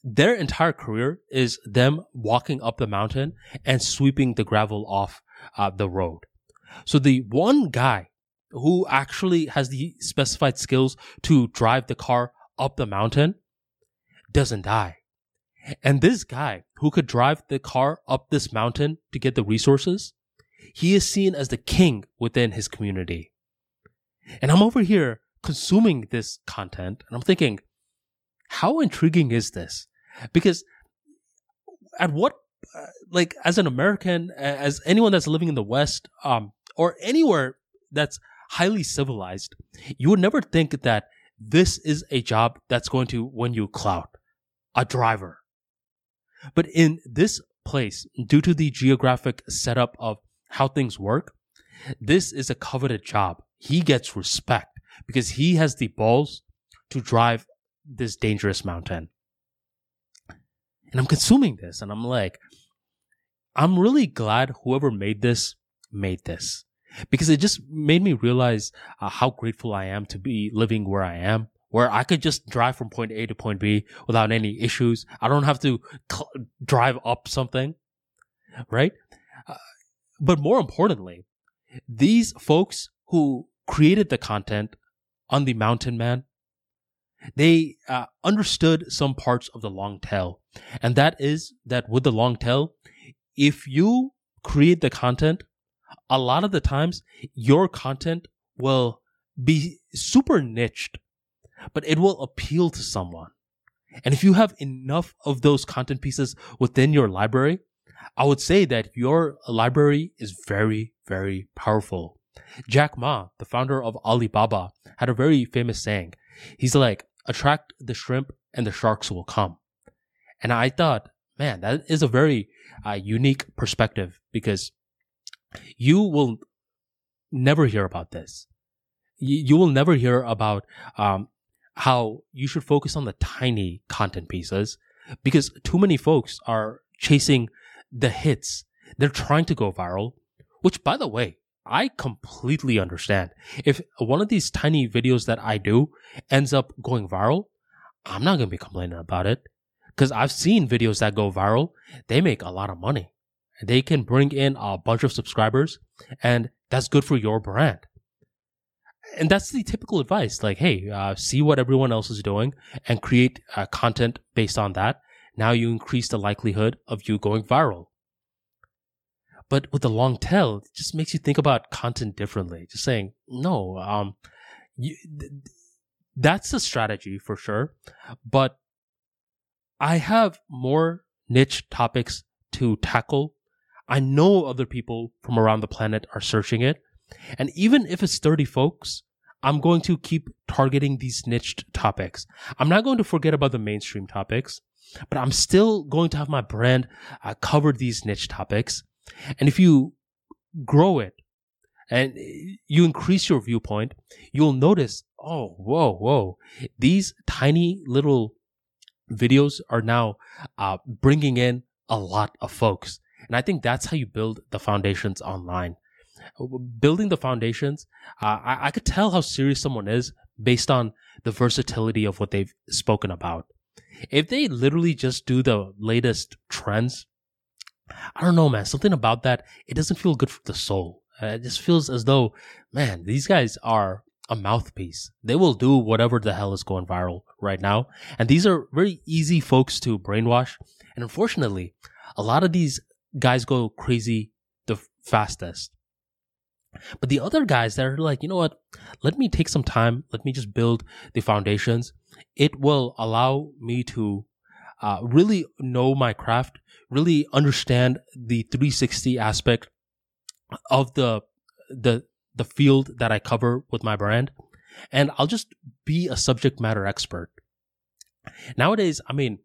their entire career is them walking up the mountain and sweeping the gravel off uh, the road. So the one guy who actually has the specified skills to drive the car up the mountain doesn't die. And this guy who could drive the car up this mountain to get the resources, he is seen as the king within his community. And I'm over here consuming this content and I'm thinking, how intriguing is this? Because at what, uh, like, as an American, as anyone that's living in the West, um, or anywhere that's highly civilized, you would never think that this is a job that's going to win you clout, a driver. But in this place, due to the geographic setup of how things work, this is a coveted job. He gets respect because he has the balls to drive this dangerous mountain. and I'm consuming this and I'm like, I'm really glad whoever made this made this because it just made me realize uh, how grateful I am to be living where I am, where I could just drive from point A to point B without any issues. I don't have to cl- drive up something, right? Uh, but more importantly, these folks who created the content on the Mountain Man, they uh, understood some parts of the long tail. And that is that with the long tail, if you create the content, a lot of the times your content will be super niched, but it will appeal to someone. And if you have enough of those content pieces within your library, I would say that your library is very, very powerful. Jack Ma, the founder of Alibaba, had a very famous saying. He's like, attract the shrimp and the sharks will come. And I thought, man, that is a very uh, unique perspective because you will never hear about this. You, you will never hear about um, how you should focus on the tiny content pieces because too many folks are chasing the hits. They're trying to go viral, which by the way, I completely understand. If one of these tiny videos that I do ends up going viral, I'm not going to be complaining about it because I've seen videos that go viral. They make a lot of money. They can bring in a bunch of subscribers and that's good for your brand. And that's the typical advice. Like, hey, uh, see what everyone else is doing and create uh, content based on that. Now you increase the likelihood of you going viral. But with the long tail, it just makes you think about content differently. Just saying, no, um, you, th- that's a strategy for sure. But I have more niche topics to tackle. I know other people from around the planet are searching it. And even if it's 30 folks, I'm going to keep targeting these niched topics. I'm not going to forget about the mainstream topics, but I'm still going to have my brand uh, cover these niche topics. And if you grow it and you increase your viewpoint, you'll notice, oh, whoa, whoa, these tiny little videos are now uh, bringing in a lot of folks. And I think that's how you build the foundations online. Building the foundations, uh, I, I could tell how serious someone is based on the versatility of what they've spoken about. If they literally just do the latest trends I don't know, man. Something about that, it doesn't feel good for the soul. Uh, it just feels as though, man, these guys are a mouthpiece. They will do whatever the hell is going viral right now. And these are very easy folks to brainwash. And unfortunately, a lot of these guys go crazy the fastest. But the other guys that are like, you know what? Let me take some time. Let me just build the foundations. It will allow me to uh, really know my craft, really understand the 360 aspect of the the the field that I cover with my brand, and I'll just be a subject matter expert. Nowadays, I mean,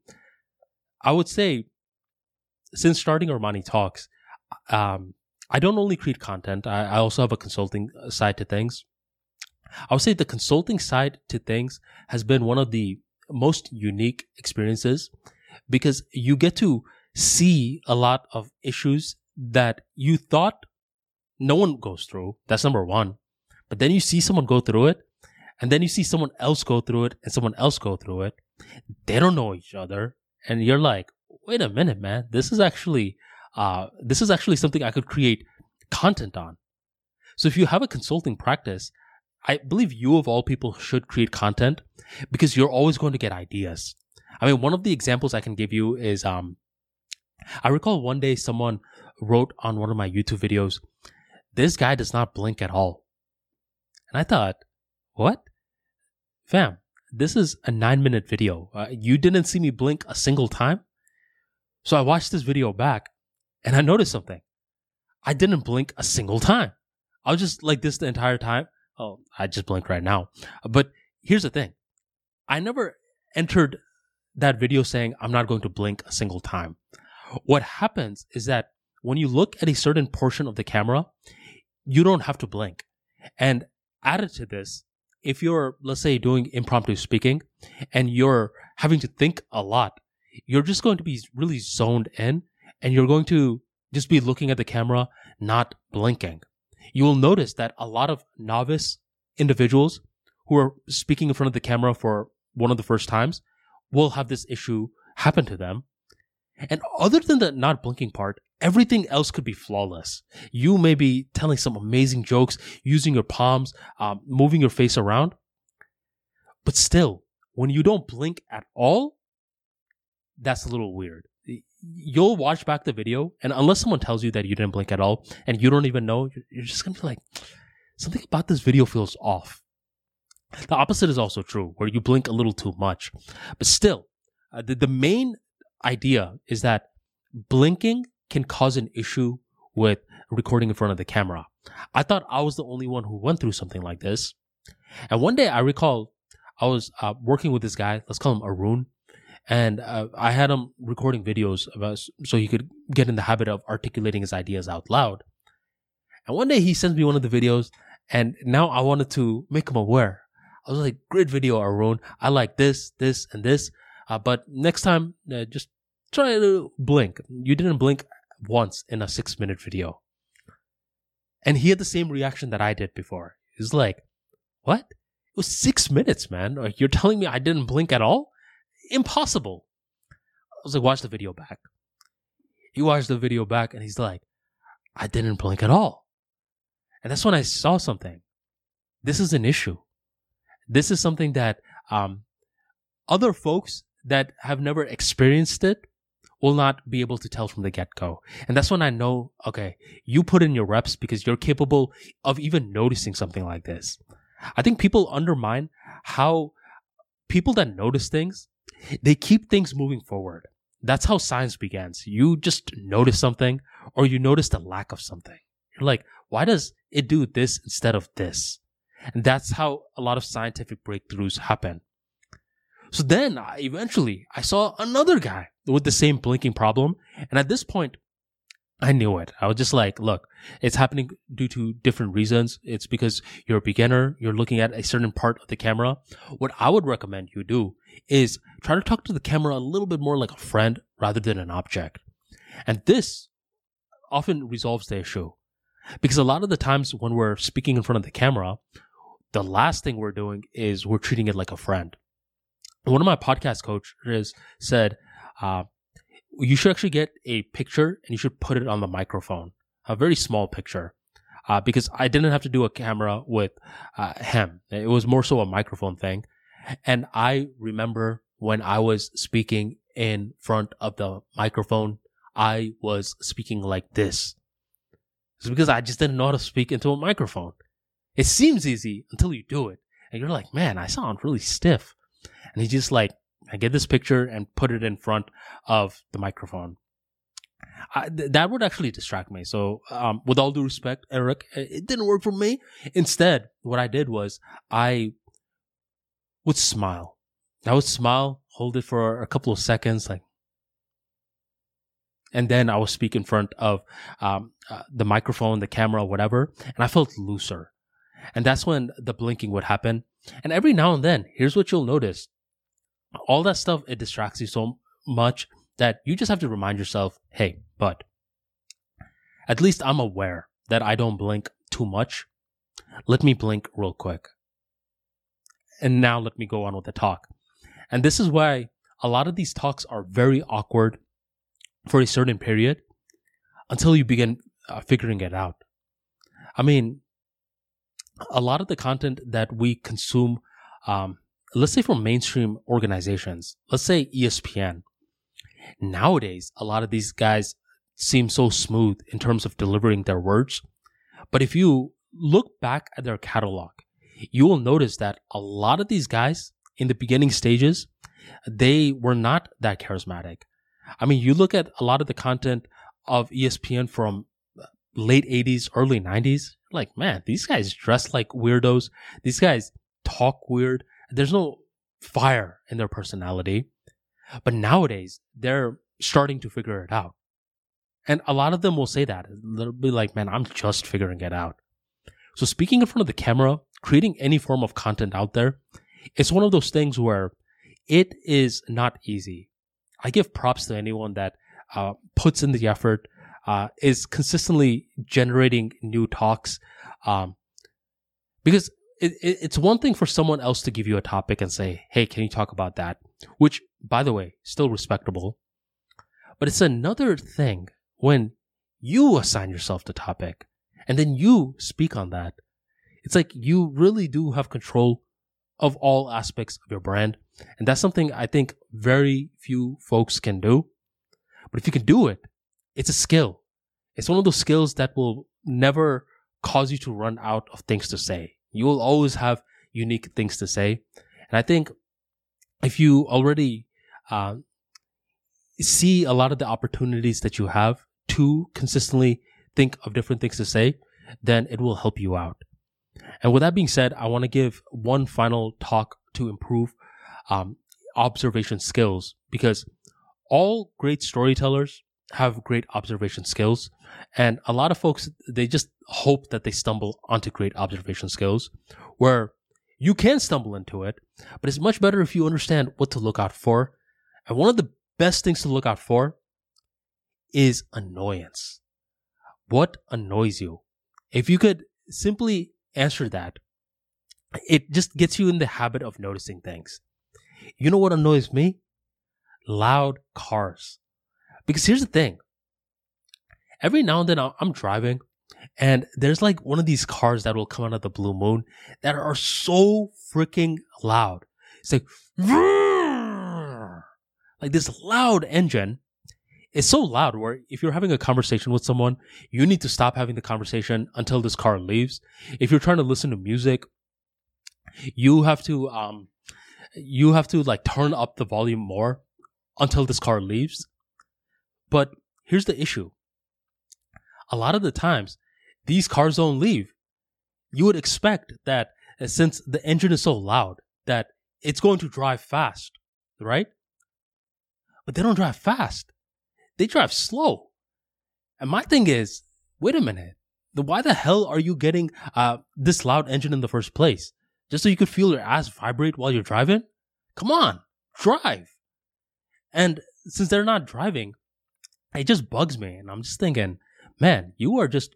I would say since starting Armani Talks, um, I don't only create content. I, I also have a consulting side to things. I would say the consulting side to things has been one of the most unique experiences because you get to see a lot of issues that you thought no one goes through. That's number one. But then you see someone go through it, and then you see someone else go through it, and someone else go through it. They don't know each other, and you're like, wait a minute, man. This is actually, uh, this is actually something I could create content on. So if you have a consulting practice, I believe you of all people should create content because you're always going to get ideas. I mean, one of the examples I can give you is um, I recall one day someone wrote on one of my YouTube videos, this guy does not blink at all. And I thought, what? Fam, this is a nine minute video. Uh, you didn't see me blink a single time? So I watched this video back and I noticed something. I didn't blink a single time. I was just like this the entire time. Oh, I just blinked right now. But here's the thing I never entered that video saying, I'm not going to blink a single time. What happens is that when you look at a certain portion of the camera, you don't have to blink. And added to this, if you're, let's say, doing impromptu speaking and you're having to think a lot, you're just going to be really zoned in and you're going to just be looking at the camera, not blinking. You will notice that a lot of novice individuals who are speaking in front of the camera for one of the first times will have this issue happen to them. And other than the not blinking part, everything else could be flawless. You may be telling some amazing jokes, using your palms, um, moving your face around. But still, when you don't blink at all, that's a little weird. You'll watch back the video, and unless someone tells you that you didn't blink at all, and you don't even know, you're just gonna be like, something about this video feels off. The opposite is also true, where you blink a little too much. But still, uh, the, the main idea is that blinking can cause an issue with recording in front of the camera. I thought I was the only one who went through something like this. And one day I recall I was uh, working with this guy, let's call him Arun, and uh, I had him recording videos about so he could get in the habit of articulating his ideas out loud. And one day he sends me one of the videos, and now I wanted to make him aware. I was like, "Great video, Arun. I like this, this, and this. Uh, but next time, uh, just try to blink. You didn't blink once in a six minute video. And he had the same reaction that I did before. He's like, What? It was six minutes, man. Like, you're telling me I didn't blink at all? Impossible. I was like, Watch the video back. He watched the video back and he's like, I didn't blink at all. And that's when I saw something. This is an issue. This is something that um, other folks that have never experienced it will not be able to tell from the get go. And that's when I know, okay, you put in your reps because you're capable of even noticing something like this. I think people undermine how people that notice things, they keep things moving forward. That's how science begins. You just notice something or you notice the lack of something. You're like, why does it do this instead of this? And that's how a lot of scientific breakthroughs happen. So then I, eventually I saw another guy with the same blinking problem. And at this point, I knew it. I was just like, look, it's happening due to different reasons. It's because you're a beginner. You're looking at a certain part of the camera. What I would recommend you do is try to talk to the camera a little bit more like a friend rather than an object. And this often resolves the issue because a lot of the times when we're speaking in front of the camera, the last thing we're doing is we're treating it like a friend one of my podcast coaches said, uh, you should actually get a picture and you should put it on the microphone, a very small picture. Uh, because I didn't have to do a camera with uh, him. It was more so a microphone thing. And I remember when I was speaking in front of the microphone, I was speaking like this. It's because I just didn't know how to speak into a microphone. It seems easy until you do it. And you're like, man, I sound really stiff. And he just like, I get this picture and put it in front of the microphone. I, th- that would actually distract me. So, um, with all due respect, Eric, it didn't work for me. Instead, what I did was I would smile. I would smile, hold it for a couple of seconds, like, and then I would speak in front of um, uh, the microphone, the camera, whatever, and I felt looser. And that's when the blinking would happen. And every now and then, here's what you'll notice all that stuff it distracts you so much that you just have to remind yourself hey but at least i'm aware that i don't blink too much. Let me blink real quick. And now let me go on with the talk. And this is why a lot of these talks are very awkward for a certain period until you begin uh, figuring it out. I mean a lot of the content that we consume um, let's say from mainstream organizations, let's say ESPN. Nowadays, a lot of these guys seem so smooth in terms of delivering their words. But if you look back at their catalog, you will notice that a lot of these guys in the beginning stages, they were not that charismatic. I mean, you look at a lot of the content of ESPN from late 80s, early 90s, like, man, these guys dress like weirdos. These guys talk weird there's no fire in their personality. But nowadays, they're starting to figure it out. And a lot of them will say that. They'll be like, man, I'm just figuring it out. So speaking in front of the camera, creating any form of content out there, it's one of those things where it is not easy. I give props to anyone that uh, puts in the effort, uh, is consistently generating new talks. Um, because it, it, it's one thing for someone else to give you a topic and say, hey, can you talk about that? Which, by the way, still respectable. But it's another thing when you assign yourself the topic and then you speak on that. It's like you really do have control of all aspects of your brand. And that's something I think very few folks can do. But if you can do it, it's a skill. It's one of those skills that will never cause you to run out of things to say. You will always have unique things to say. And I think if you already uh, see a lot of the opportunities that you have to consistently think of different things to say, then it will help you out. And with that being said, I want to give one final talk to improve um, observation skills because all great storytellers have great observation skills. And a lot of folks, they just hope that they stumble onto great observation skills where you can stumble into it, but it's much better if you understand what to look out for. And one of the best things to look out for is annoyance. What annoys you? If you could simply answer that, it just gets you in the habit of noticing things. You know what annoys me? Loud cars. Because here's the thing. Every now and then I'm driving and there's like one of these cars that will come out of the blue moon that are so freaking loud. It's like, like this loud engine is so loud where if you're having a conversation with someone, you need to stop having the conversation until this car leaves. If you're trying to listen to music, you have to, um, you have to like turn up the volume more until this car leaves. But here's the issue. A lot of the times, these cars don't leave. You would expect that uh, since the engine is so loud that it's going to drive fast, right? But they don't drive fast. They drive slow. And my thing is, wait a minute. Why the hell are you getting uh, this loud engine in the first place? Just so you could feel your ass vibrate while you're driving? Come on, drive. And since they're not driving, it just bugs me. And I'm just thinking, man, you are just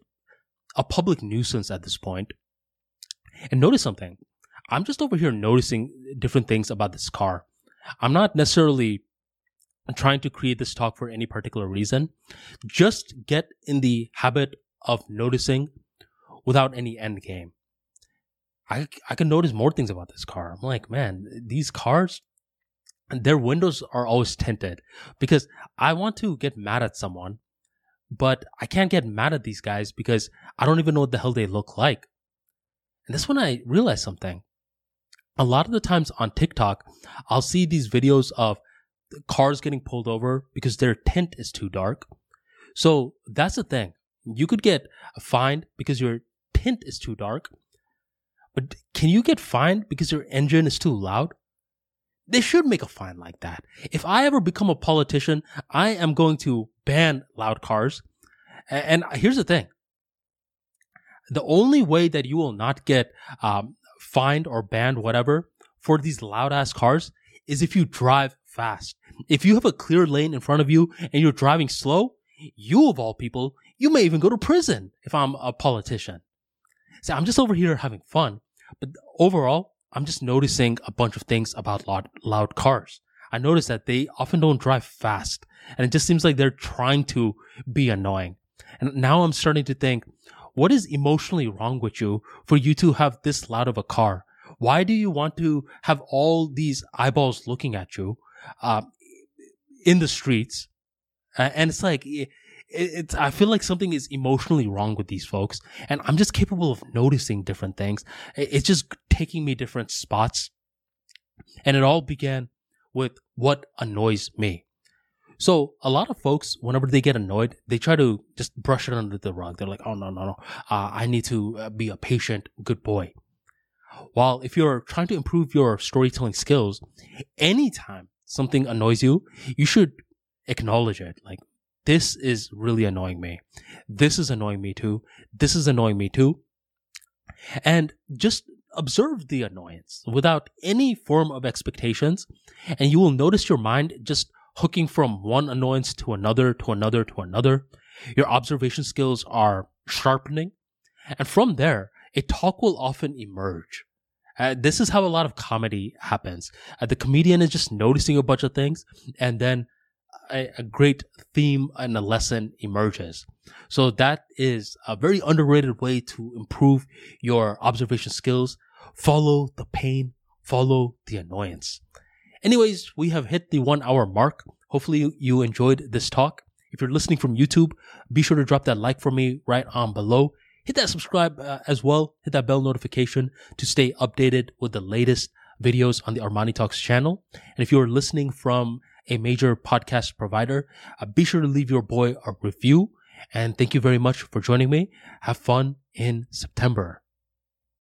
a public nuisance at this point. And notice something. I'm just over here noticing different things about this car. I'm not necessarily trying to create this talk for any particular reason. Just get in the habit of noticing without any end game. I, I can notice more things about this car. I'm like, man, these cars, their windows are always tinted because I want to get mad at someone, but I can't get mad at these guys because I don't even know what the hell they look like. And that's when I realized something. A lot of the times on TikTok, I'll see these videos of cars getting pulled over because their tint is too dark. So that's the thing. You could get a fined because your tint is too dark. But can you get fined because your engine is too loud? They should make a fine like that. If I ever become a politician, I am going to ban loud cars. And here's the thing. The only way that you will not get um, fined or banned, whatever, for these loud ass cars is if you drive fast. If you have a clear lane in front of you and you're driving slow, you of all people, you may even go to prison if I'm a politician. See, I'm just over here having fun, but overall, I'm just noticing a bunch of things about loud, loud cars. I notice that they often don't drive fast, and it just seems like they're trying to be annoying. And now I'm starting to think, what is emotionally wrong with you for you to have this loud of a car? Why do you want to have all these eyeballs looking at you uh, in the streets? And it's like, it, it's, I feel like something is emotionally wrong with these folks. And I'm just capable of noticing different things. It's just taking me different spots. And it all began with what annoys me. So a lot of folks, whenever they get annoyed, they try to just brush it under the rug. They're like, "Oh no, no, no! Uh, I need to uh, be a patient, good boy." While if you're trying to improve your storytelling skills, anytime something annoys you, you should acknowledge it. Like, this is really annoying me. This is annoying me too. This is annoying me too. And just observe the annoyance without any form of expectations. And you will notice your mind just hooking from one annoyance to another, to another, to another. Your observation skills are sharpening. And from there, a talk will often emerge. Uh, this is how a lot of comedy happens. Uh, the comedian is just noticing a bunch of things, and then a, a, great theme and a lesson emerges. So that is a very underrated way to improve your observation skills. Follow the pain, follow the annoyance. Anyways, we have hit the one hour mark. Hopefully you enjoyed this talk. If you're listening from YouTube, be sure to drop that like for me right on below. Hit that subscribe uh, as well. Hit that bell notification to stay updated with the latest videos on the Armani Talks channel. And if you're listening from a major podcast provider, uh, be sure to leave your boy a review. And thank you very much for joining me. Have fun in September.